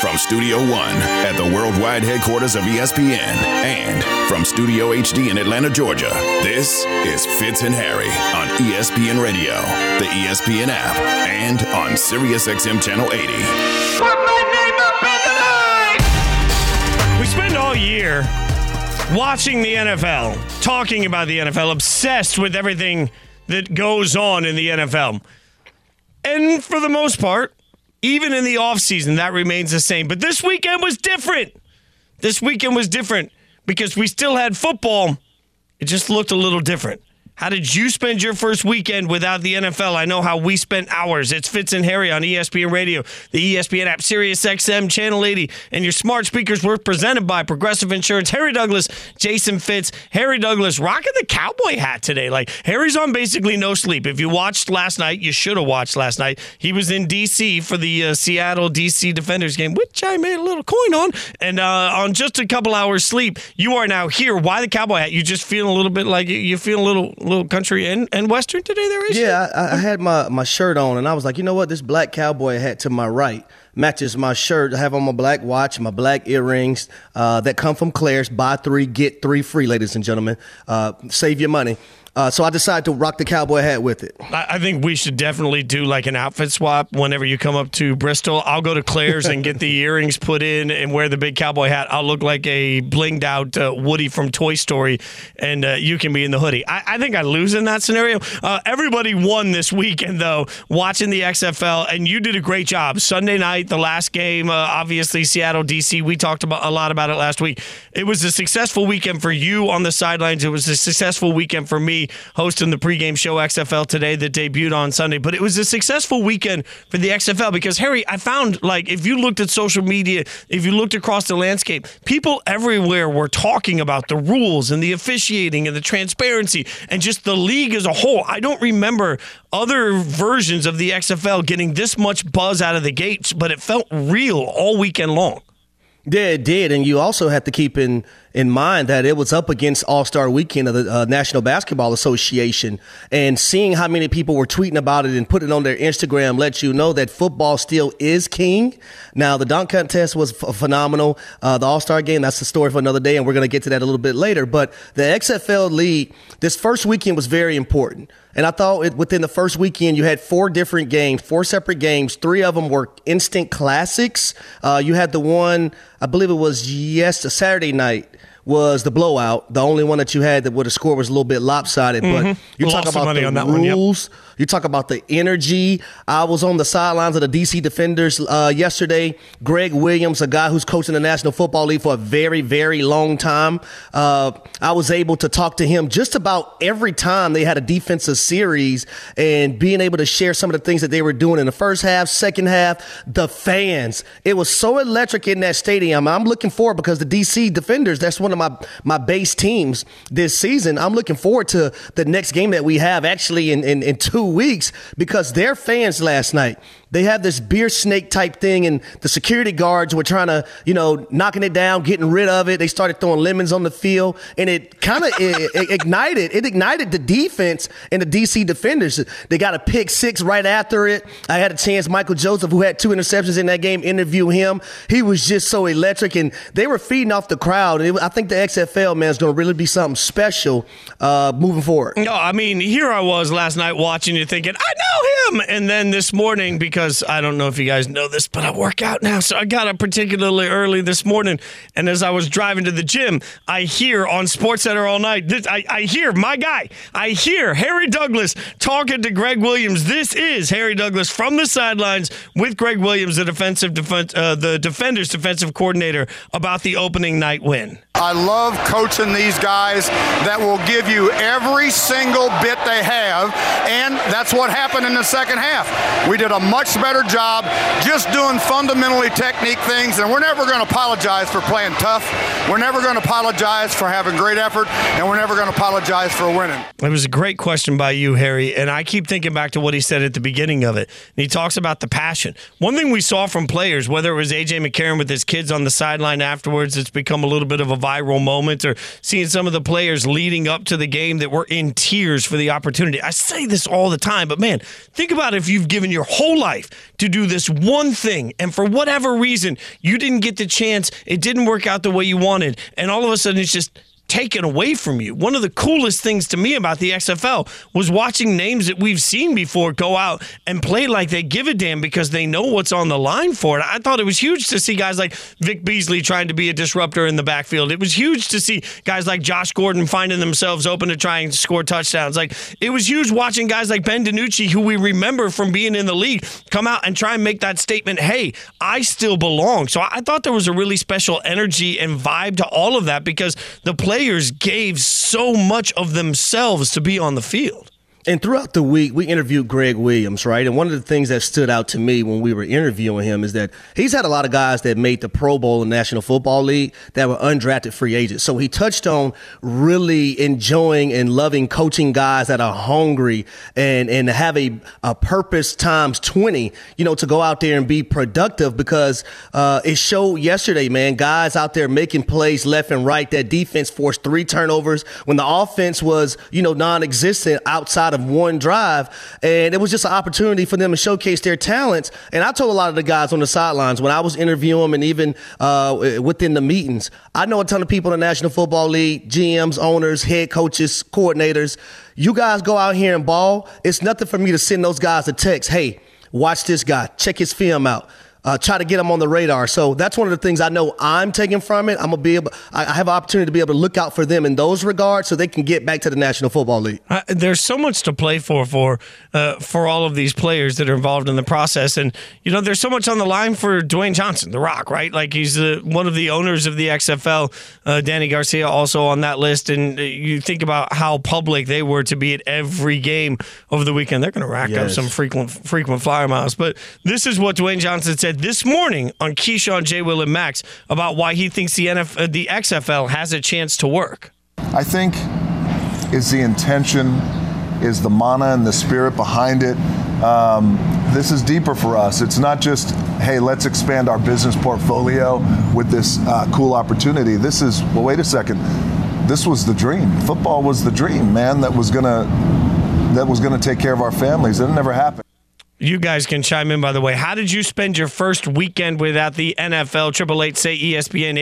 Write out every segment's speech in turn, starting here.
From Studio One at the worldwide headquarters of ESPN and from Studio HD in Atlanta, Georgia, this is Fitz and Harry on ESPN Radio, the ESPN app, and on SiriusXM Channel 80. Put my name up in the line! We spend all year watching the NFL, talking about the NFL, obsessed with everything that goes on in the NFL. And for the most part, even in the offseason, that remains the same. But this weekend was different. This weekend was different because we still had football. It just looked a little different. How did you spend your first weekend without the NFL? I know how we spent ours. It's Fitz and Harry on ESPN Radio, the ESPN app, Sirius XM, Channel 80, and your smart speakers were presented by Progressive Insurance. Harry Douglas, Jason Fitz, Harry Douglas rocking the cowboy hat today. Like Harry's on basically no sleep. If you watched last night, you should have watched last night. He was in D.C. for the uh, Seattle D.C. Defenders game, which I made a little coin on, and uh, on just a couple hours sleep, you are now here. Why the cowboy hat? You just feeling a little bit like you feel a little little country and, and western today. There is Yeah, I, I had my, my shirt on, and I was like, you know what? This black cowboy hat to my right matches my shirt. I have on my black watch, my black earrings uh, that come from Claire's. Buy three, get three free, ladies and gentlemen. Uh, save your money. Uh, so I decided to rock the cowboy hat with it. I I think we should definitely do like an outfit swap whenever you come up to Bristol. I'll go to Claire's and get the earrings put in and wear the big cowboy hat. I'll look like a blinged out uh, Woody from Toy Story, and uh, you can be in the hoodie. I, I think I lose in that scenario. Uh, everybody won this weekend though, watching the XFL, and you did a great job. Sunday night, the last game, uh, obviously Seattle DC. We talked about a lot about it last week. It was a successful weekend for you on the sidelines. It was a successful weekend for me hosting the pregame show XFL today that debuted on Sunday. But it was a successful weekend for the XFL because Harry, I found like if you looked at social media, if you looked across the landscape, people everywhere were talking about the rules and the officiating and the transparency and just the league as a whole. I don't remember other versions of the XFL getting this much buzz out of the gates, but it felt real all weekend long. Yeah, it did, and you also have to keep in in mind that it was up against All Star Weekend of the uh, National Basketball Association, and seeing how many people were tweeting about it and putting it on their Instagram lets you know that football still is king. Now, the dunk contest was f- phenomenal. Uh, the All Star game, that's the story for another day, and we're going to get to that a little bit later. But the XFL league, this first weekend was very important. And I thought it, within the first weekend, you had four different games, four separate games. Three of them were instant classics. Uh, you had the one, I believe it was yes, Saturday night was the blowout. The only one that you had that where the score was a little bit lopsided. But mm-hmm. you talk about money the on that one, yep. You talk about the energy. I was on the sidelines of the DC Defenders uh, yesterday. Gregg Williams, a guy who's coaching the National Football League for a very, very long time. Uh, I was able to talk to him just about every time they had a defensive series and being able to share some of the things that they were doing in the first half, second half. The fans, it was so electric in that stadium. I'm looking forward because the DC Defenders, that's one of my my base teams this season. I'm looking forward to the next game that we have actually in, in, in two weeks because their fans last night, they have this beer snake type thing and the security guards were trying to, you know, knocking it down, getting rid of it. They started throwing lemons on the field and it kind of it, it ignited, it ignited the defense and the DC defenders. They got a pick six right after it. I had a chance, Michael Joseph, who had two interceptions in that game, interview him. He was just so electric and they were feeding off the crowd. I think the XFL, man, is going to really be something special uh, moving forward. No, I mean, here I was last night watching you thinking, I know him. And then this morning, because I don't know if you guys know this, but I work out now. So I got up particularly early this morning. And as I was driving to the gym, I hear on SportsCenter all night, this, I, I hear my guy, I hear Harry Douglas talking to Gregg Williams. This is Harry Douglas from the sidelines with Gregg Williams, the defensive defense, uh, the defender's defensive coordinator, about the opening night win. I love coaching these guys that will give you every single bit they have, and that's what happened in the second half. We did a much better job just doing fundamentally technique things, and we're never going to apologize for playing tough. We're never going to apologize for having great effort, and we're never going to apologize for winning. It was a great question by you, Harry. And I keep thinking back to what he said at the beginning of it. And he talks about the passion. One thing we saw from players, whether it was AJ McCarron with his kids on the sideline afterwards, it's become a little bit of a viral moment, or seeing some of the players leading up to the game that were in tears for the opportunity. I say this all the time, but man, think about if you've given your whole life to do this one thing and for whatever reason you didn't get the chance, it didn't work out the way you wanted, and all of a sudden it's just taken away from you. One of the coolest things to me about the XFL was watching names that we've seen before go out and play like they give a damn because they know what's on the line for it. I thought it was huge to see guys like Vic Beasley trying to be a disruptor in the backfield. It was huge to see guys like Josh Gordon finding themselves open to try and score touchdowns. Like it was huge watching guys like Ben DiNucci, who we remember from being in the league, come out and try and make that statement, hey, I still belong. So I thought there was a really special energy and vibe to all of that because the play players gave so much of themselves to be on the field. And throughout the week, we interviewed Gregg Williams, right? And one of the things that stood out to me when we were interviewing him is that he's had a lot of guys that made the Pro Bowl in National Football League that were undrafted free agents. So he touched on really enjoying and loving coaching guys that are hungry and, and have a, a purpose times 20, you know, to go out there and be productive because uh, it showed yesterday, man, guys out there making plays left and right. That defense forced three turnovers when the offense was, you know, non existent outside of one drive. And it was just an opportunity for them to showcase their talents. And I told a lot of the guys on the sidelines when I was interviewing them and even uh, within the meetings, I know a ton of people in the National Football League, GMs, owners, head coaches, coordinators. You guys go out here and ball. It's nothing for me to send those guys a text. Hey, watch this guy. Check his film out uh, try to get them on the radar. So that's one of the things I know I'm taking from it. I'm gonna be able, I have an opportunity to be able to look out for them in those regards, so they can get back to the National Football League. Uh, there's so much to play for for uh, for all of these players that are involved in the process, and you know there's so much on the line for Dwayne Johnson, The Rock, right? Like he's one of the owners of the XFL. Uh, Dany Garcia also on that list, and uh, you think about how public they were to be at every game over the weekend. They're going to rack yes. up some frequent frequent flyer miles. But this is what Dwayne Johnson said this morning on Keyshawn, J. Will, and Max about why he thinks the NFL, uh, the XFL has a chance to work. I think is the intention, is the mana and the spirit behind it. Um, this is deeper for us. It's not just, hey, let's expand our business portfolio with this uh, cool opportunity. This is, well, wait a second. This was the dream. Football was the dream, man. That was gonna, that was gonna take care of our families. It never happened. You guys can chime in, by the way. How did you spend your first weekend without the NFL? Triple eight say ESPN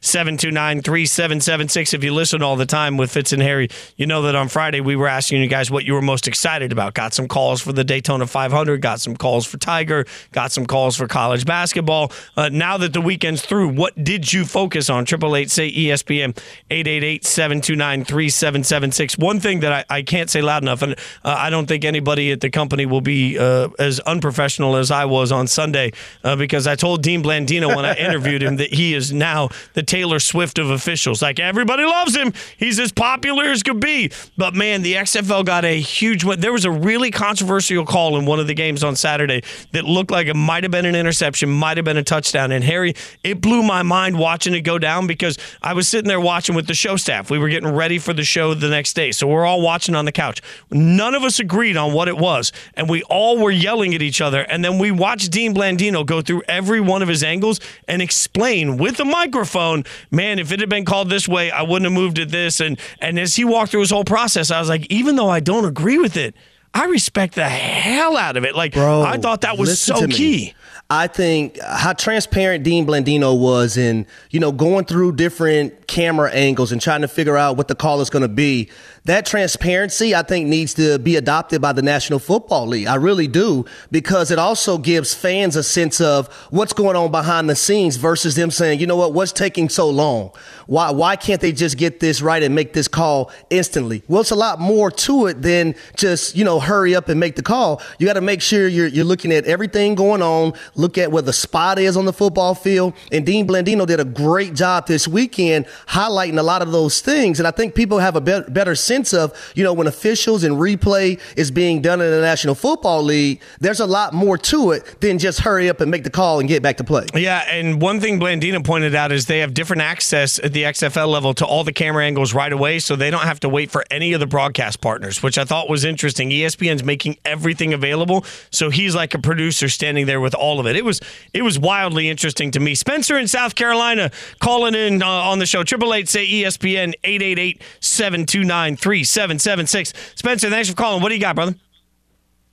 888-729-3776. If you listen all the time with Fitz and Harry, you know that on Friday we were asking you guys what you were most excited about. Got some calls for the Daytona 500, got some calls for Tiger, got some calls for college basketball. Uh, now that the weekend's through, what did you focus on? Triple eight say ESPN 888-729-3776. One thing that I, I can't say loud enough, and uh, I don't think anybody at the company will be uh, uh, as unprofessional as I was on Sunday uh, because I told Dean Blandino when I interviewed him that he is now the Taylor Swift of officials. Like everybody loves him, he's as popular as could be. But man, the XFL got a huge. There was a really controversial call in one of the games on Saturday that looked like it might have been an interception, might have been a touchdown. And Harry, it blew my mind watching it go down because I was sitting there watching with the show staff. We were getting ready for the show the next day, so we're all watching on the couch. None of us agreed on what it was, and we all were yelling at each other. And then we watched Dean Blandino go through every one of his angles and explain with a microphone, man, if it had been called this way, I wouldn't have moved it this. And and as he walked through his whole process, I was like, even though I don't agree with it, I respect the hell out of it. Like Bro, I thought that was so key. I think how transparent Dean Blandino was in, you know, going through different camera angles and trying to figure out what the call is going to be that transparency, I think, needs to be adopted by the National Football League. I really do, because it also gives fans a sense of what's going on behind the scenes versus them saying, you know what, what's taking so long? Why, why can't they just get this right and make this call instantly? Well, it's a lot more to it than just, you know, hurry up and make the call. You got to make sure you're, you're looking at everything going on, look at where the spot is on the football field. And Dean Blandino did a great job this weekend highlighting a lot of those things. And I think people have a better sense of, you know, when officials and replay is being done in the National Football League, there's a lot more to it than just hurry up and make the call and get back to play. Yeah, and one thing Blandino pointed out is they have different access at the XFL level to all the camera angles right away, so they don't have to wait for any of the broadcast partners, which I thought was interesting. ESPN's making everything available, so he's like a producer standing there with all of it. It was it was wildly interesting to me. Spencer in South Carolina calling in uh, on the show Triple eight say E ESPN 888-729-3776. Spencer, thanks for calling. What do you got, brother?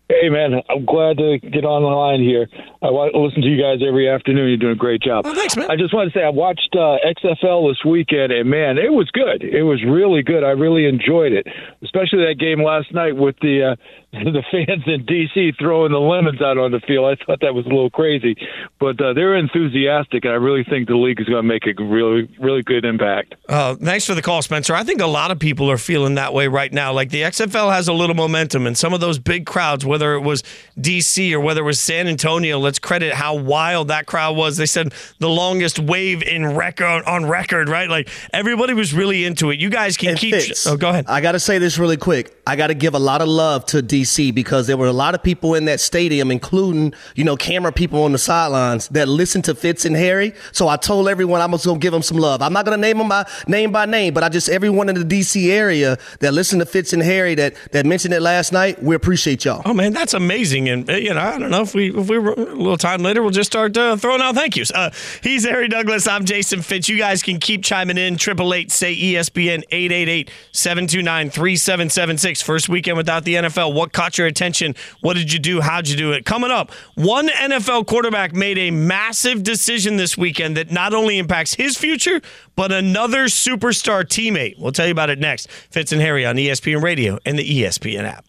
Hey, man, I'm glad to get on the line here. I listen to you guys every afternoon. You're doing a great job. Oh, thanks, man. I just want to say I watched uh, XFL this weekend, and man, it was good. It was really good. I really enjoyed it, especially that game last night with the uh, the fans in DC throwing the lemons out on the field. I thought that was a little crazy, but uh, they're enthusiastic, and I really think the league is going to make a really, really good impact. Uh, thanks for the call, Spencer. I think a lot of people are feeling that way right now. Like the XFL has a little momentum, and some of those big crowds, whether it was DC or whether it was San Antonio, let's credit how wild that crowd was. They said the longest wave in record on record, right? Like everybody was really into it. You guys can And keep. Fitz, oh, go ahead. I got to say this really quick. I got to give a lot of love to DC because there were a lot of people in that stadium, including you know camera people on the sidelines, that listened to Fitz and Harry. So I told everyone I'm just gonna give them some love. I'm not gonna name them by name by name, but I just everyone in the DC area that listened to Fitz and Harry that that mentioned it last night. We appreciate y'all. Oh man, that's amazing! And uh, you know, I don't know if we if we were a little time later, we'll just start uh, throwing out thank yous. Uh, he's Harry Douglas. I'm Jason Fitz. You guys can keep chiming in. Triple eight say ESPN 888-729-3776. First weekend without the NFL. What caught your attention? What did you do? How'd you do it? Coming up, one NFL quarterback made a massive decision this weekend that not only impacts his future but another superstar teammate. We'll tell you about it next. Fitz and Harry on ESPN Radio and the ESPN app.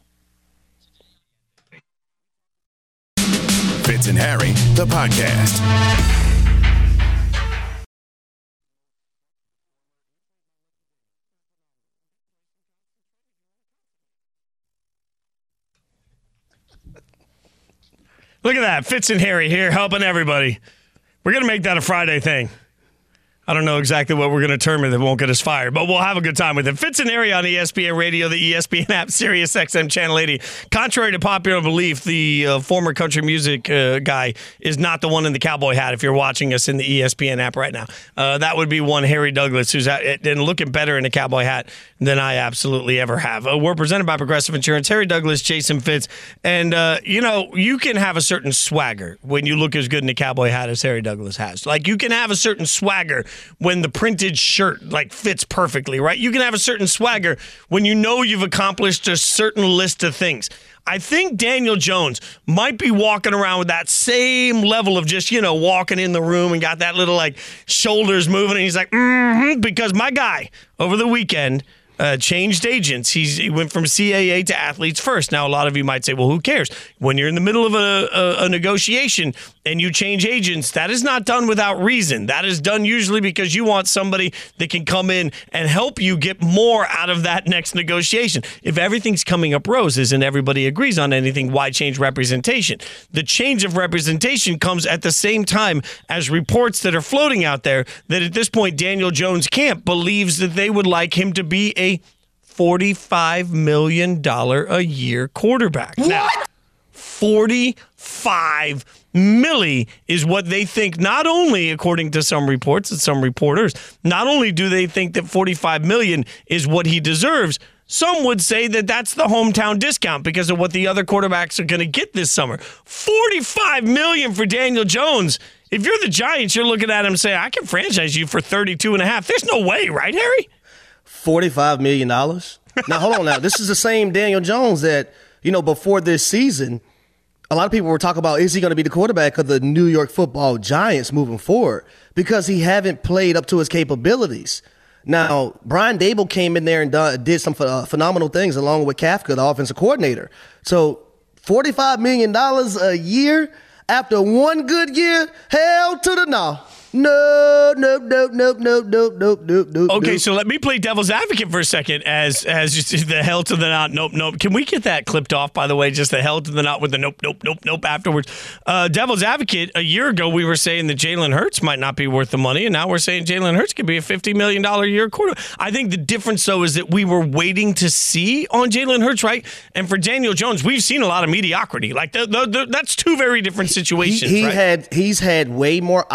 Fitz and Harry, the podcast. Look at that. Fitz and Harry here helping everybody. We're going to make that a Friday thing. I don't know exactly what we're going to term it that won't get us fired, but we'll have a good time with it. Fitz and Harry on ESPN Radio, the ESPN app, Sirius XM Channel 80. Contrary to popular belief, the uh, former country music uh, guy is not the one in the cowboy hat if you're watching us in the ESPN app right now. Uh, that would be one Harry Douglas, who's at, and looking better in a cowboy hat than I absolutely ever have. Uh, we're presented by Progressive Insurance. Harry Douglas, Jason Fitz. And, uh, you know, you can have a certain swagger when you look as good in a cowboy hat as Harry Douglas has. Like, you can have a certain swagger when the printed shirt, like, fits perfectly, right? You can have a certain swagger when you know you've accomplished a certain list of things. I think Daniel Jones might be walking around with that same level of just, you know, walking in the room and got that little like shoulders moving. And he's like, mm-hmm, because my guy over the weekend uh, changed agents. He's, he went from CAA to athletes first. Now, a lot of you might say, well, who cares? When you're in the middle of a, a, a negotiation and you change agents, that is not done without reason. That is done usually because you want somebody that can come in and help you get more out of that next negotiation. If everything's coming up roses and everybody agrees on anything, why change representation? The change of representation comes at the same time as reports that are floating out there that at this point, Daniel Jones' camp believes that they would like him to be a $45 million a year quarterback. What? 45 milli is what they think not only according to some reports and some reporters not only do they think that 45 million is what he deserves some would say that that's the hometown discount because of what the other quarterbacks are going to get this summer 45 million for Daniel Jones if you're the Giants you're looking at him and say I can franchise you for 32 and a half there's no way right Harry Forty-five million dollars. Now hold on. Now this is the same Daniel Jones that you know before this season. A lot of people were talking about is he going to be the quarterback of the New York Football Giants moving forward because he haven't played up to his capabilities. Now Brian Daboll came in there and done, did some uh, phenomenal things along with Kafka, the offensive coordinator. So forty-five million dollars a year after one good year, hell to the no. No, nope, nope, nope, nope, nope, nope, nope, nope. Okay, nope. so let me play devil's advocate for a second as as just the hell to the not, nope, nope. Can we get that clipped off, by the way? Just the hell to the not with the nope, nope, nope, nope afterwards. Uh, devil's advocate, a year ago we were saying that Jalen Hurts might not be worth the money, and now we're saying Jalen Hurts could be a $50 million a year quarter. I think the difference, though, is that we were waiting to see on Jalen Hurts, right? And for Daniel Jones, we've seen a lot of mediocrity. Like, the, the, the, that's two very different situations, he right? had he's had way more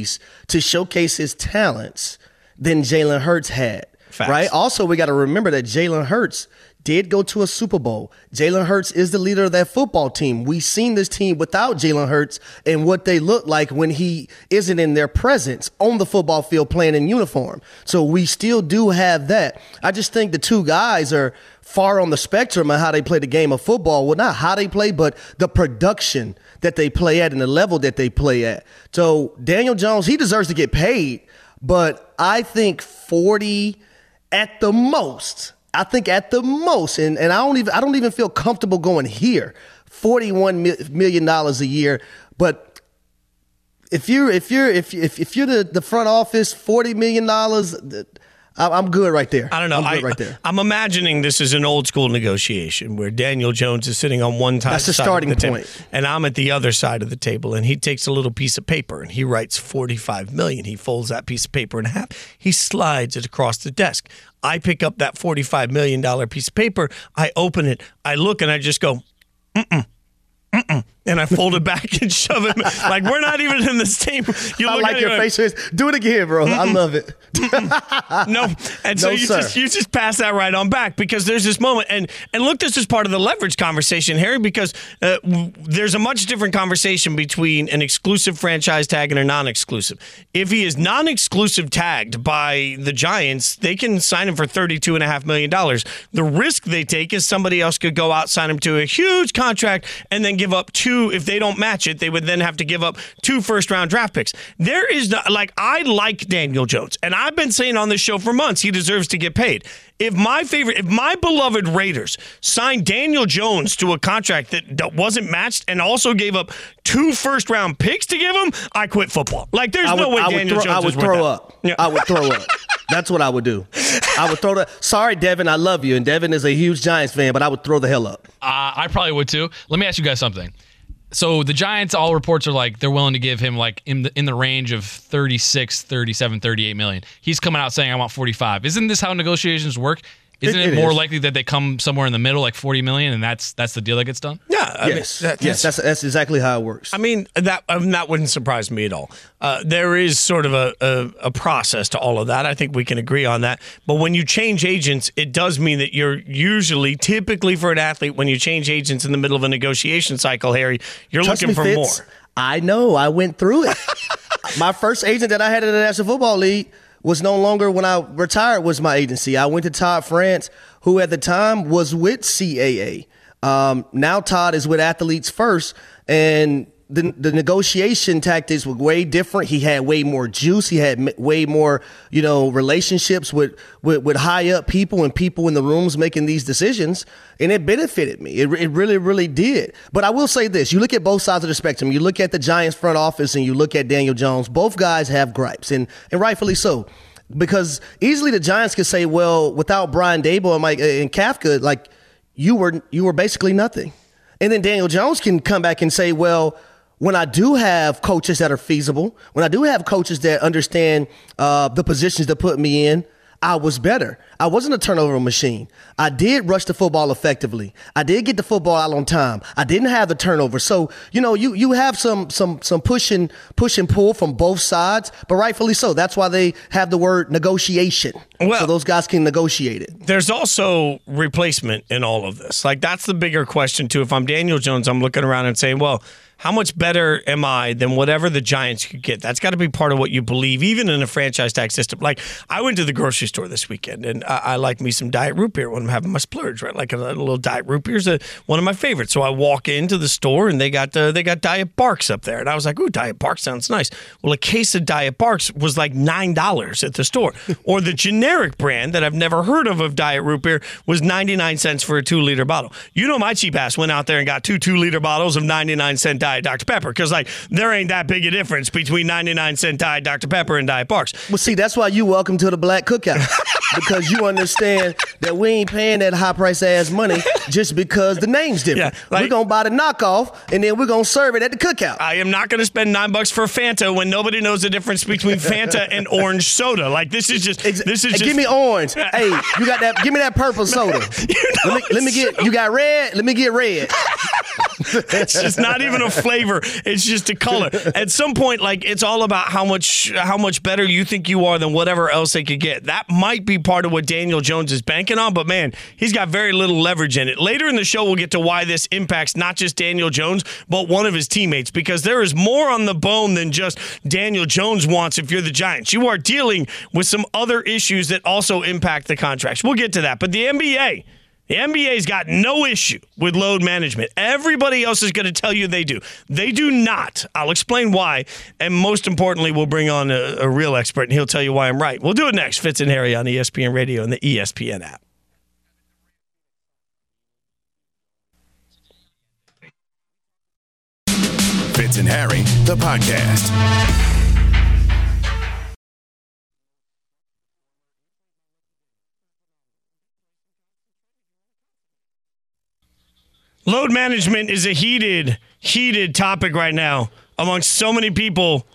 opportunities to showcase his talents than Jalen Hurts had. Facts. Right. Also, we got to remember that Jalen Hurts did go to a Super Bowl. Jalen Hurts is the leader of that football team. We've seen this team without Jalen Hurts and what they look like when he isn't in their presence on the football field playing in uniform. So we still do have that. I just think the two guys are far on the spectrum of how they play the game of football. Well, not how they play, but the production that they play at and the level that they play at. So Daniel Jones, he deserves to get paid, but I think 40 at the most. I think at the most, and, and I don't even I don't even feel comfortable going here. Forty-one million dollars a year, but if you're if you're if if, if you're the, the front office, forty million dollars, I'm good right there. I don't know. I'm good I, right there. I'm imagining this is an old school negotiation where Daniel Jones is sitting on one side. That's the starting the table, and I'm at the other side of the table. And he takes a little piece of paper and he writes 45 million. He folds that piece of paper in half. He slides it across the desk. I pick up that 45 million dollar piece of paper. I open it. I look and I just go, mm mm. And I fold it back and shove it. Like we're not even in the same. You I look like at your like, face. Do it again, bro. I love it. no. And so No, you sir. just you just pass that right on back because there's this moment and and look, this is part of the leverage conversation, Harry, because uh, w- there's a much different conversation between an exclusive franchise tag and a non-exclusive. If he is non-exclusive tagged by the Giants, they can sign him for thirty-two and a half million dollars. The risk they take is somebody else could go out sign him to a huge contract and then give up two. If they don't match it, they would then have to give up two first-round draft picks. There is not, like I like Daniel Jones, and I've been saying on this show for months he deserves to get paid. If my favorite, if my beloved Raiders signed Daniel Jones to a contract that, that wasn't matched and also gave up two first round picks to give him, I quit football. Like there's would, no way I would Daniel throw, Jones I would is worth throw that. up. Yeah. I would throw up. That's what I would do. I would throw the. Sorry, Devin, I love you, and Devin is a huge Giants fan, but I would throw the hell up. Uh, I probably would too. Let me ask you guys something. So the Giants, all reports are like they're willing to give him like in the in the range of 36, 37, 38 million. He's coming out saying I want 45. Isn't this how negotiations work? Isn't It- it, it more is. likely that they come somewhere in the middle, like 40 million, and that's that's the deal that gets done? Yeah, I yes, mean, that- yes, that's that's exactly how it works. I mean that um, that wouldn't surprise me at all. Uh, there is sort of a, a a process to all of that. I think we can agree on that. But when you change agents, it does mean that you're usually, typically for an athlete, when you change agents in the middle of a negotiation cycle, Harry, you're Trust looking me, for Fitz, more. I know. I went through it. my first agent that I had in the National Football League was no longer when I retired was my agency. I went to Todd France, who at the time was with CAA. Um, now Todd is with Athletes First, and the, the negotiation tactics were way different. He had way more juice. He had way more, you know, relationships with, with, with high up people and people in the rooms making these decisions. And it benefited me. It, it really, really did. But I will say this. You look at both sides of the spectrum. You look at the Giants front office and you look at Daniel Jones. Both guys have gripes and, and rightfully so. Because easily the Giants could say, well, without Brian Daboll and Mike and Kafka, like you were, you were basically nothing. And then Daniel Jones can come back and say, well, when I do have coaches that are feasible, when I do have coaches that understand uh, the positions to put me in, I was better. I wasn't a turnover machine. I did rush the football effectively. I did get the football out on time. I didn't have the turnover. So you know, you you have some some some push and push and pull from both sides, but rightfully so. That's why they have the word negotiation. Well- so those guys can negotiate it. There's also replacement in all of this. Like that's the bigger question too. If I'm Daniel Jones, I'm looking around and saying, well, how much better am I than whatever the Giants could get? That's got to be part of what you believe, even in a franchise tag system. Like I went to the grocery store this weekend, and I, I like me some diet root beer when I'm having my splurge. Right, like a, little diet root beer is a, one of my favorites. So I walk into the store, and they got uh, they got Diet Barq's up there, and I was like, "Ooh, Diet Barq's sounds nice." Well, a case of Diet Barq's was like nine dollars at the store, or the generic brand that I've never heard of of Diet root beer was ninety nine cents for a two liter bottle. You know, my cheap ass went out there and got two two liter bottles of ninety nine cent Diet Dr Pepper because like there ain't that big a difference between ninety nine cent Diet Dr Pepper and Diet Barq's. Well, see, that's why you welcome to the Black Cookout because you understand that we ain't paying that high price ass money just because the name's different. Yeah, like- we're gonna buy the knockoff and then we're gonna serve it at the cookout. I am not going to spend nine bucks for Fanta when nobody knows the difference between Fanta and orange soda. Like this is just Ex- this is Hey, just give me orange. hey, you got that? Give me that purple soda. know let, me, let me get. You got red. Let me get red. it's just not even a flavor. It's just a color. At some point, like it's all about how much how much better you think you are than whatever else they could get. That might be part of what Daniel Jones is banking on, but man, he's got very little leverage in it. Later in the show, we'll get to why this impacts not just Daniel Jones, but one of his teammates, because there is more on the bone than just Daniel Jones wants if you're the Giants. You are dealing with some other issues that also impact the contracts. We'll get to that. But the NBA. The NBA's got no issue with load management. Everybody else is going to tell you they do. They do not. I'll explain why. And most importantly, we'll bring on a, a real expert and he'll tell you why I'm right. We'll do it next. Fitz and Harry on ESPN Radio and the ESPN app. Fitz and Harry, the podcast. Load management is a heated, heated topic right now amongst so many people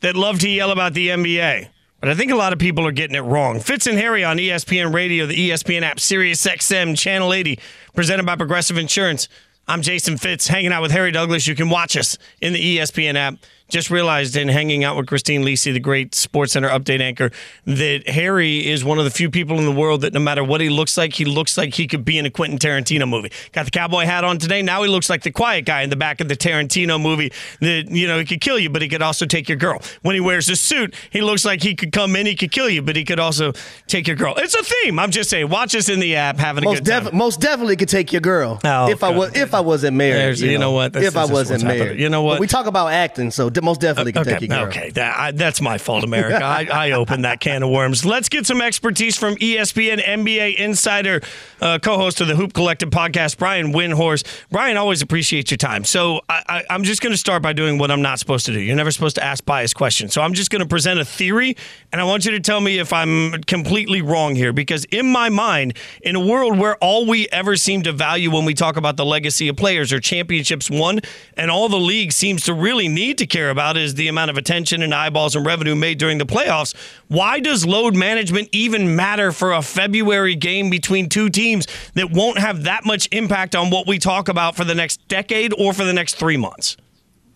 that love to yell about the NBA. But I think a lot of people are getting it wrong. Fitz and Harry on ESPN Radio, the ESPN app, Sirius XM, Channel 80, presented by Progressive Insurance. I'm Jason Fitz, hanging out with Harry Douglas. You can watch us in the ESPN app. Just realized in hanging out with Christine Lisi, the great SportsCenter update anchor, that Harry is one of the few people in the world that no matter what he looks like, he looks like he could be in a Quentin Tarantino movie. Got the cowboy hat on today. Now he looks like the quiet guy in the back of the Tarantino movie that, you know, he could kill you, but he could also take your girl. When he wears a suit, he looks like he could come in, he could kill you, but he could also take your girl. It's a theme. I'm just saying, watch us in the app, having a Most, good time. def- most definitely could take your girl Oh, if I was if I wasn't married. There's- you know what? That's- if I that's just wasn't married, You know what? But we talk about acting, so most definitely could okay, take girl. okay, that, I, that's my fault, America. I, I opened that can of worms. Let's get some expertise from ESPN NBA insider, uh, co-host of the Hoop Collective podcast, Brian Windhorst. Brian, always appreciate your time. So I, I, I'm just going to start by doing what I'm not supposed to do. You're never supposed to ask biased questions. So I'm just going to present a theory, and I want you to tell me if I'm completely wrong here. Because in my mind, in a world where all we ever seem to value when we talk about the legacy of players or championships won, and all the league seems to really need to care about is the amount of attention and eyeballs and revenue made during the playoffs. Why does load management even matter for a February game between two teams that won't have that much impact on what we talk about for the next decade or for the next three months?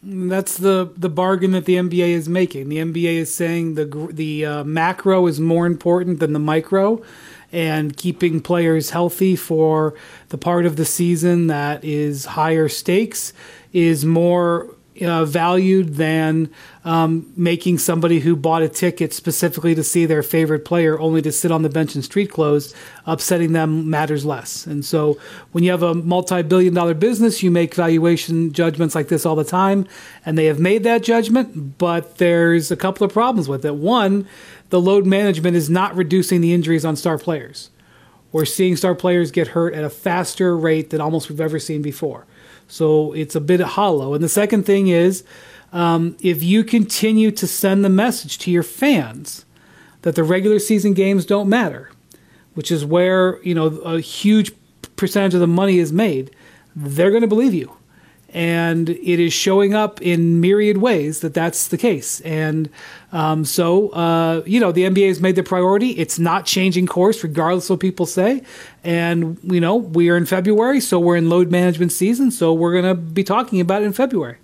That's the the bargain that the NBA is making. The NBA is saying the the uh, macro is more important than the micro, and keeping players healthy for the part of the season that is higher stakes is more uh, valued than um, making somebody who bought a ticket specifically to see their favorite player only to sit on the bench in street clothes, upsetting them matters less. And so when you have a multi billion dollar business, you make valuation judgments like this all the time. And they have made that judgment, but there's a couple of problems with it. One, the load management is not reducing the injuries on star players. We're seeing star players get hurt at a faster rate than almost we've ever seen before. So it's a bit hollow. And the second thing is, um, if you continue to send the message to your fans that the regular season games don't matter, which is where you know a huge percentage of the money is made, they're going to believe you, and it is showing up in myriad ways that that's the case. And um, so uh, you know the NBA has made the priority. It's not changing course regardless of what people say. And you know we are in February, so we're in load management season. So we're going to be talking about it in February.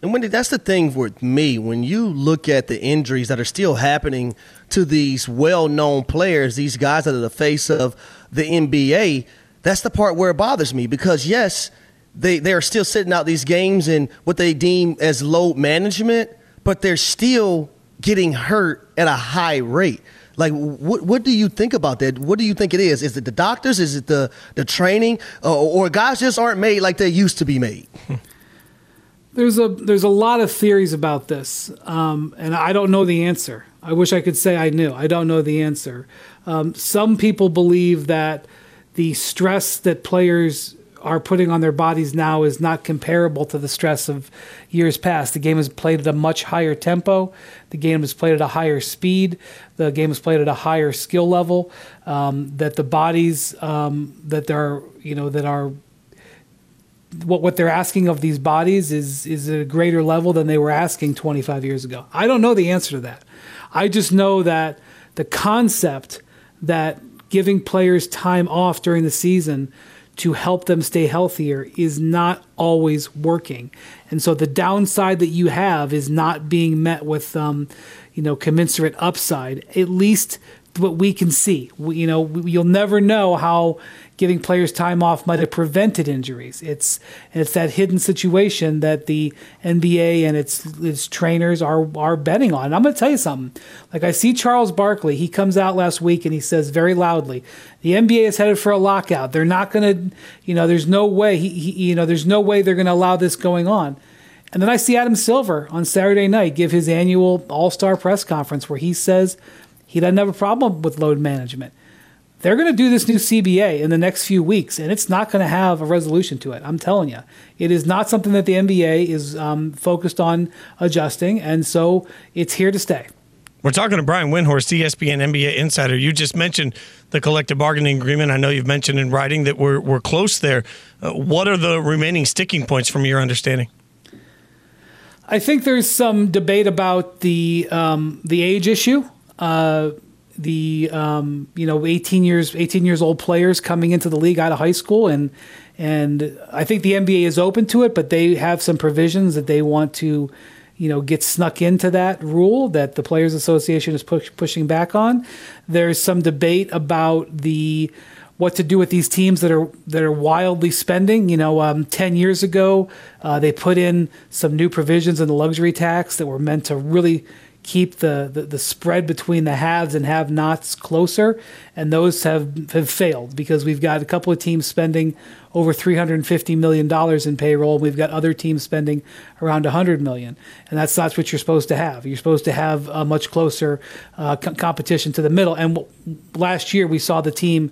And Windy, that's the thing with me. When you look at the injuries that are still happening to these well-known players, these guys that are the face of the NBA, that's the part where it bothers me because yes, they they are still sitting out these games in what they deem as load management, but they're still getting hurt at a high rate. Like, what what do you think about that? What do you think it is? Is it the doctors? Is it the the training, or, or guys just aren't made like they used to be made? There's a there's a lot of theories about this, um, and I don't know the answer. I wish I could say I knew. I don't know the answer. Um, some people believe that the stress that players are putting on their bodies now is not comparable to the stress of years past. The game is played at a much higher tempo. The game is played at a higher speed. The game is played at a higher skill level. Um, that the bodies um, that they're you know that are what what they're asking of these bodies is is at a greater level than they were asking 25 years ago. I don't know the answer to that. I just know that the concept that giving players time off during the season to help them stay healthier is not always working. And so the downside that you have is not being met with, um, you know, commensurate upside, at least what we can see. We, you know, we, you'll never know how giving players time off might have prevented injuries. It's it's that hidden situation that the NBA and its its trainers are are betting on. And I'm going to tell you something. Like I see Charles Barkley, he comes out last week and he says very loudly, the NBA is headed for a lockout. They're not going to, you know, there's no way he, he you know, there's no way they're going to allow this going on. And then I see Adam Silver on Saturday night give his annual All Star press conference where he says he doesn't have a problem with load management. They're going to do this new CBA in the next few weeks, and it's not going to have a resolution to it. I'm telling you, it is not something that the NBA is um, focused on adjusting, and so it's here to stay. We're talking to Brian Windhorst, ESPN NBA insider. You just mentioned the collective bargaining agreement. I know you've mentioned in writing that we're we're close there. Uh, what are the remaining sticking points from your understanding? I think there's some debate about the um, the age issue. Uh, the um, you know 18 years 18 years old players coming into the league out of high school and and I think the NBA is open to it, but they have some provisions that they want to you know get snuck into that rule that the players association is push, pushing back on there's some debate about the what to do with these teams that are that are wildly spending. You know, um, ten years ago, uh, they put in some new provisions in the luxury tax that were meant to really keep the, the, the spread between the haves and have nots closer, and those have, have failed because we've got a couple of teams spending over $350 million in payroll. We've got other teams spending around 100 million, and that's not what you're supposed to have. You're supposed to have a much closer uh, co- competition to the middle. And w- last year we saw the team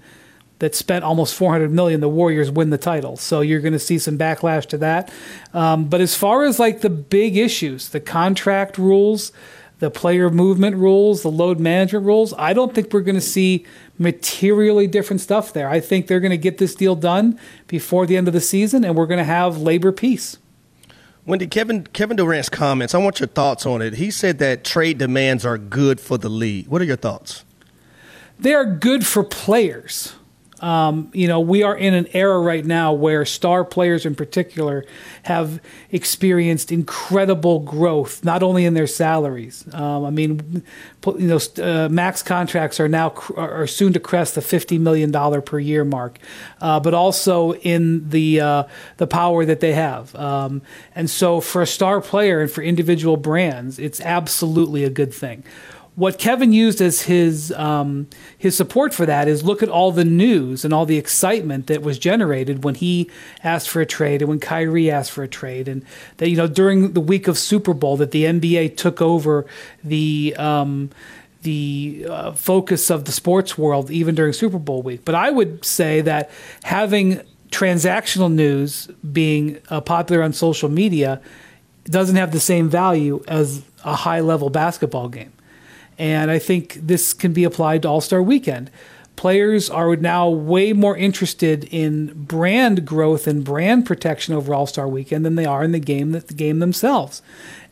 that spent almost 400 million the warriors win the title so you're going to see some backlash to that um, but as far as like the big issues the contract rules the player movement rules, the load management rules, I don't think we're going to see materially different stuff there. I think they're going to get this deal done before the end of the season, and we're going to have labor peace. Windy, Kevin Kevin Durant's comments. I want your thoughts on it. He said that trade demands are good for the league. What are your thoughts? They are good for players. Um, you know, we are in an era right now where star players in particular have experienced incredible growth, not only in their salaries. Um, I mean, you know, uh, max contracts are now are soon to crest the fifty million dollar per year mark, uh, but also in the uh, the power that they have. Um, and so, for a star player and for individual brands, it's absolutely a good thing what Kevin used as his um, his support for that is look at all the news and all the excitement that was generated when he asked for a trade and when Kyrie asked for a trade and that you know during the week of Super Bowl that the NBA took over the um, the uh, focus of the sports world even during Super Bowl week. But I would say that having transactional news being uh, popular on social media doesn't have the same value as a high level basketball game. And I think this can be applied to All Star Weekend. Players are now way more interested in brand growth and brand protection over All Star Weekend than they are in the game the game themselves.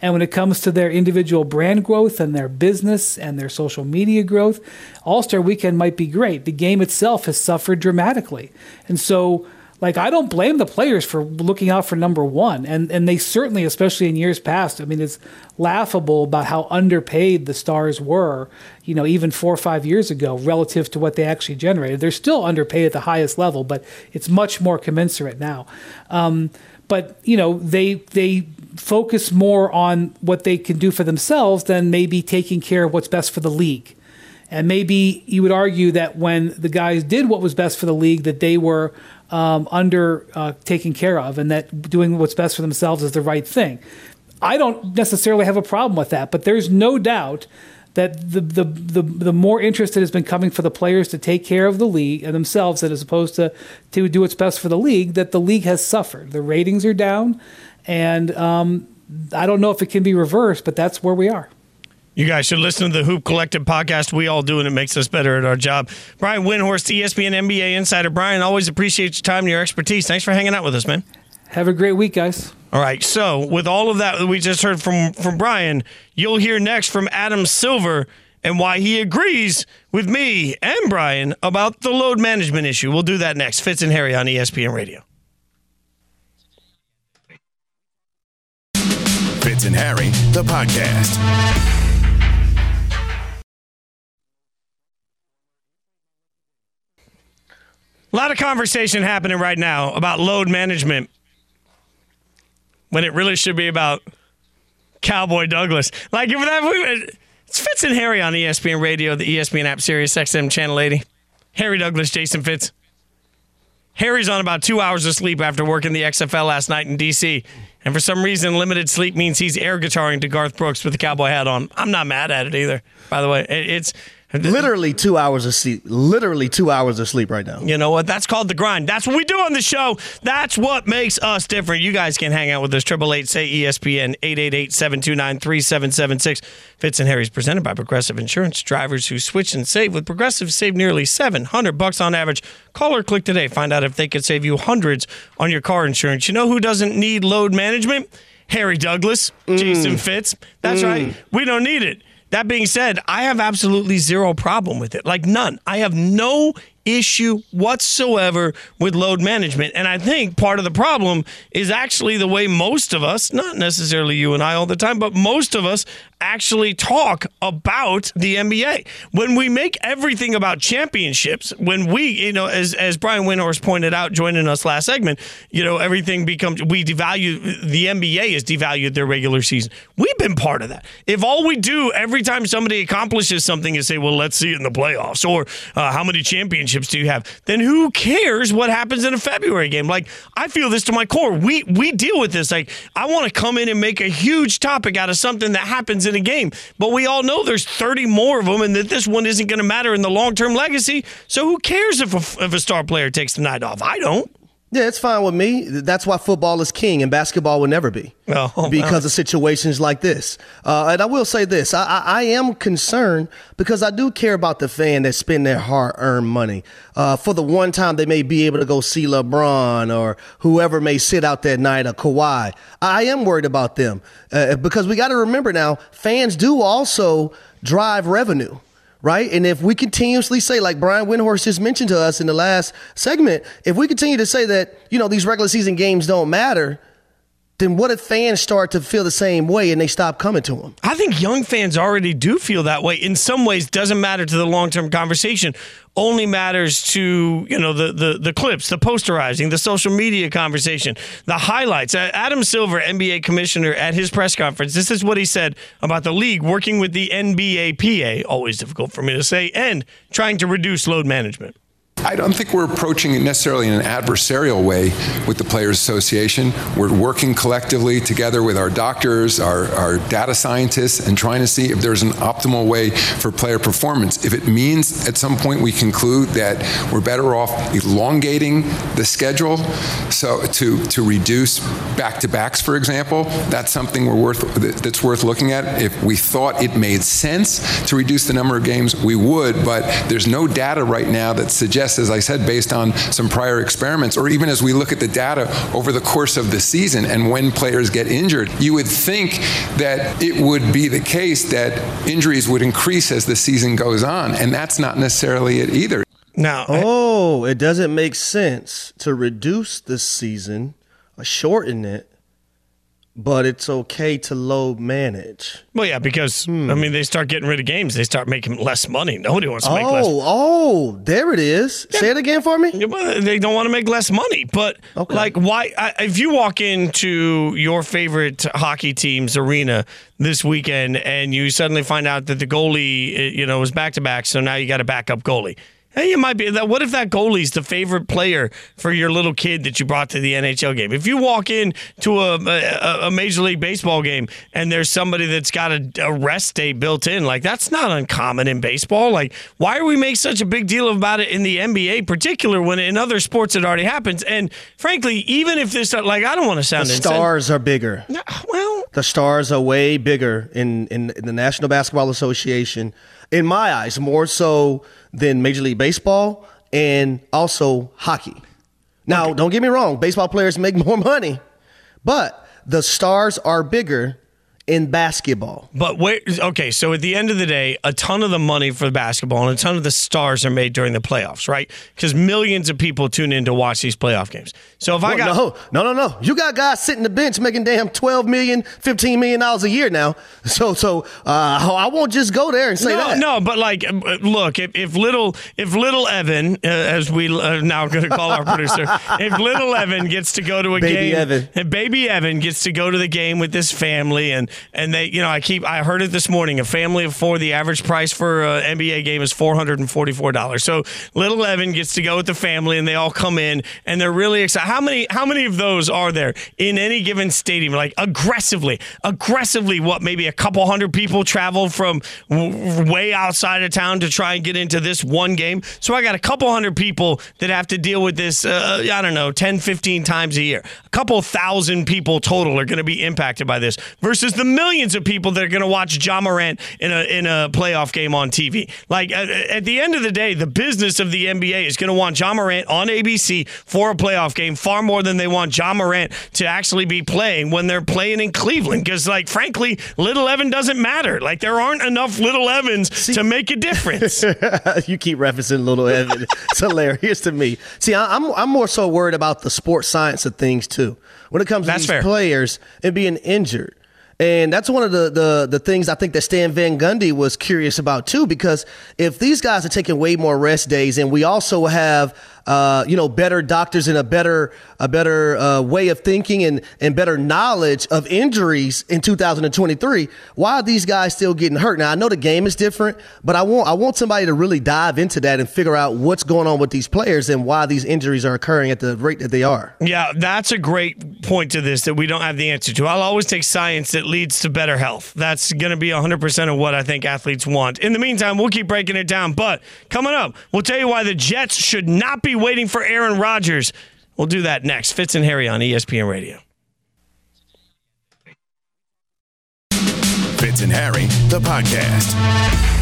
And when it comes to their individual brand growth and their business and their social media growth, All Star Weekend might be great. The game itself has suffered dramatically. And so like I don't blame the players for looking out for number one, and and they certainly, especially in years past, I mean, it's laughable about how underpaid the stars were. You know, even four or five years ago, relative to what they actually generated, they're still underpaid at the highest level, but it's much more commensurate now. Um, but you know, they they focus more on what they can do for themselves than maybe taking care of what's best for the league. And maybe you would argue that when the guys did what was best for the league, that they were um, under uh, taken care of, and that doing what's best for themselves is the right thing. I don't necessarily have a problem with that, but there's no doubt that the, the the the more interest that has been coming for the players to take care of the league and themselves, as opposed to to do what's best for the league, that the league has suffered. The ratings are down, and um, I don't know if it can be reversed, but that's where we are. You guys should listen to the Hoop Collective podcast. We all do, and it makes us better at our job. Brian Windhorst, ESPN NBA insider. Brian, always appreciate your time and your expertise. Thanks for hanging out with us, man. Have a great week, guys. All right. So, with all of that that we just heard from from Brian, you'll hear next from Adam Silver and why he agrees with me and Brian about the load management issue. We'll do that next. Fitz and Harry on ESPN Radio. Fitz and Harry, the podcast. A lot of conversation happening right now about load management when it really should be about Cowboy Douglas. Like if that it's Fitz and Harry on ESPN Radio, the ESPN app, Sirius XM Channel 80. Harry Douglas, Jason Fitz. Harry's on about two hours of sleep after working the XFL last night in DC. And for some reason, limited sleep means he's air guitaring to Garth Brooks with the cowboy hat on. I'm not mad at it either, by the way. It- It's Literally two hours of sleep. Literally two hours of sleep right now. You know what? That's called the grind. That's what we do on the show. That's what makes us different. You guys can hang out with us. Triple eight say ESPN 888-729-3776. Fitz and Harry's presented by Progressive Insurance. Drivers who switch and save with Progressive save nearly 700 bucks on average. Call or click today. Find out if they could save you hundreds on your car insurance. You know who doesn't need load management? Harry Douglas, Jason mm. Fitz. That's mm. right. We don't need it. That being said, I have absolutely zero problem with it. Like none. I have no issue whatsoever with load management. And I think part of the problem is actually the way most of us, not necessarily you and I all the time, but most of us actually talk about the NBA. When we make everything about championships, when we, you know, as as Brian Windhorst pointed out joining us last segment, you know, everything becomes we devalue the NBA has devalued their regular season. We've been part of that. If all we do every time somebody accomplishes something is say, well, let's see it in the playoffs, or uh, how many championships do you have? Then who cares what happens in a February game? Like I feel this to my core. We we deal with this. Like I want to come in and make a huge topic out of something that happens in a game, but we all know there's 30 more of them, and that this one isn't going to matter in the long term legacy. So who cares if a, if a star player takes the night off? I don't. Yeah, it's fine with me. That's why football is king and basketball will never be. Oh, because of situations like this. Uh, and I will say this I, I, I am concerned because I do care about the fan that spend their hard earned money. Uh, for the one time they may be able to go see LeBron or whoever may sit out that night, or Kawhi. I am worried about them uh, because we got to remember now, fans do also drive revenue right? And if we continuously say, like Brian Windhorst just mentioned to us in the last segment, if we continue to say that, you know, these regular season games don't matter, then what if fans start to feel the same way and they stop coming to them? I think young fans already do feel that way. In some ways, doesn't matter to the long term conversation. Only matters to you know the, the the clips, the posterizing, the social media conversation, the highlights. Adam Silver, NBA commissioner, at his press conference, this is what he said about the league working with the NBAPA. Always difficult for me to say, and trying to reduce load management. I don't think we're approaching it necessarily in an adversarial way with the Players Association. We're working collectively together with our doctors, our, our data scientists, and trying to see if there's an optimal way for player performance. If it means at some point we conclude that we're better off elongating the schedule so to, to reduce back-to-backs, for example, that's something we're worth, that's worth looking at. If we thought it made sense to reduce the number of games, we would, but there's no data right now that suggests as I said, based on some prior experiments, or even as we look at the data over the course of the season and when players get injured, you would think that it would be the case that injuries would increase as the season goes on. And that's not necessarily it either. Now, oh, it doesn't make sense to reduce the season shorten it, but it's okay to low manage. Well, yeah, because I mean, they start getting rid of games, they start making less money. Nobody wants to make less. Oh, oh, there it is. Say it again for me. They don't want to make less money. But like, why? I, if you walk into your favorite hockey team's arena this weekend and you suddenly find out that the goalie, uh, you know, was back to back, so now you got a backup goalie. Hey, you might be that. What if that goalie's the favorite player for your little kid that you brought to the NHL game? If you walk in to a, a, a Major League Baseball game and there's somebody that's got a, a rest day built in, like that's not uncommon in baseball. Like, why are we make such a big deal about it in the NBA, particular when in other sports it already happens? And frankly, even if this, like, I don't want to sound The stars are bigger. Well, the stars are way bigger in, in, in the National Basketball Association, in my eyes, more so than Major League Baseball and also hockey. Now, don't get me wrong, baseball players make more money, but the stars are bigger in basketball. But wait, okay, so at the end of the day, a ton of the money for basketball and a ton of the stars are made during the playoffs, right? Because millions of people tune in to watch these playoff games. So if I got no, no, no, no. You got guys sitting the bench making damn 12 million, 15 million dollars a year now. So, so uh, I won't just go there and say no, that. no, but like, uh, look, if, if little, if little Evan, uh, as we are now going to call our producer, if little Evan gets to go to a Baby game, Evan. if baby Evan gets to go to the game with his family, and and they, you know, I keep, I heard it this morning, a family of four, the average price for an NBA game is four hundred and forty four dollars. So little Evan gets to go with the family, and they all come in, and they're really excited. How many, how many of those are there in any given stadium? Like aggressively, aggressively, what maybe a couple hundred people travel from w- way outside of town to try and get into this one game. So I got a couple hundred people that have to deal with this, uh, I don't know, 10, 15 times a year. A couple thousand people total are going to be impacted by this versus the millions of people that are going to watch Ja Morant in a, in a playoff game on TV. Like at, at the end of the day, the business of the NBA is going to want Ja Morant on ABC for a playoff game far more than they want Ja Morant to actually be playing when they're playing in Cleveland. Because, like, frankly, little Evan doesn't matter. Like, there aren't enough little Evans to make a difference. you keep referencing little Evan. it's hilarious to me. See, I- I'm I'm more so worried about the sports science of things too. When it comes to That's these fair. players and being injured. And that's one of the, the the things I think that Stan Van Gundy was curious about too, because if these guys are taking way more rest days, and we also have uh, you know better doctors and a better a better uh, way of thinking and and better knowledge of injuries in 2023, why are these guys still getting hurt? Now I know the game is different, but I want I want somebody to really dive into that and figure out what's going on with these players and why these injuries are occurring at the rate that they are. Yeah, that's a great point to this that we don't have the answer to. I'll always take science that leads to better health. That's going to be 100% of what I think athletes want. In the meantime, we'll keep breaking it down. But coming up, we'll tell you why the Jets should not be waiting for Aaron Rodgers. We'll do that next. Fitz and Harry on ESPN Radio. Fitz and Harry, the podcast.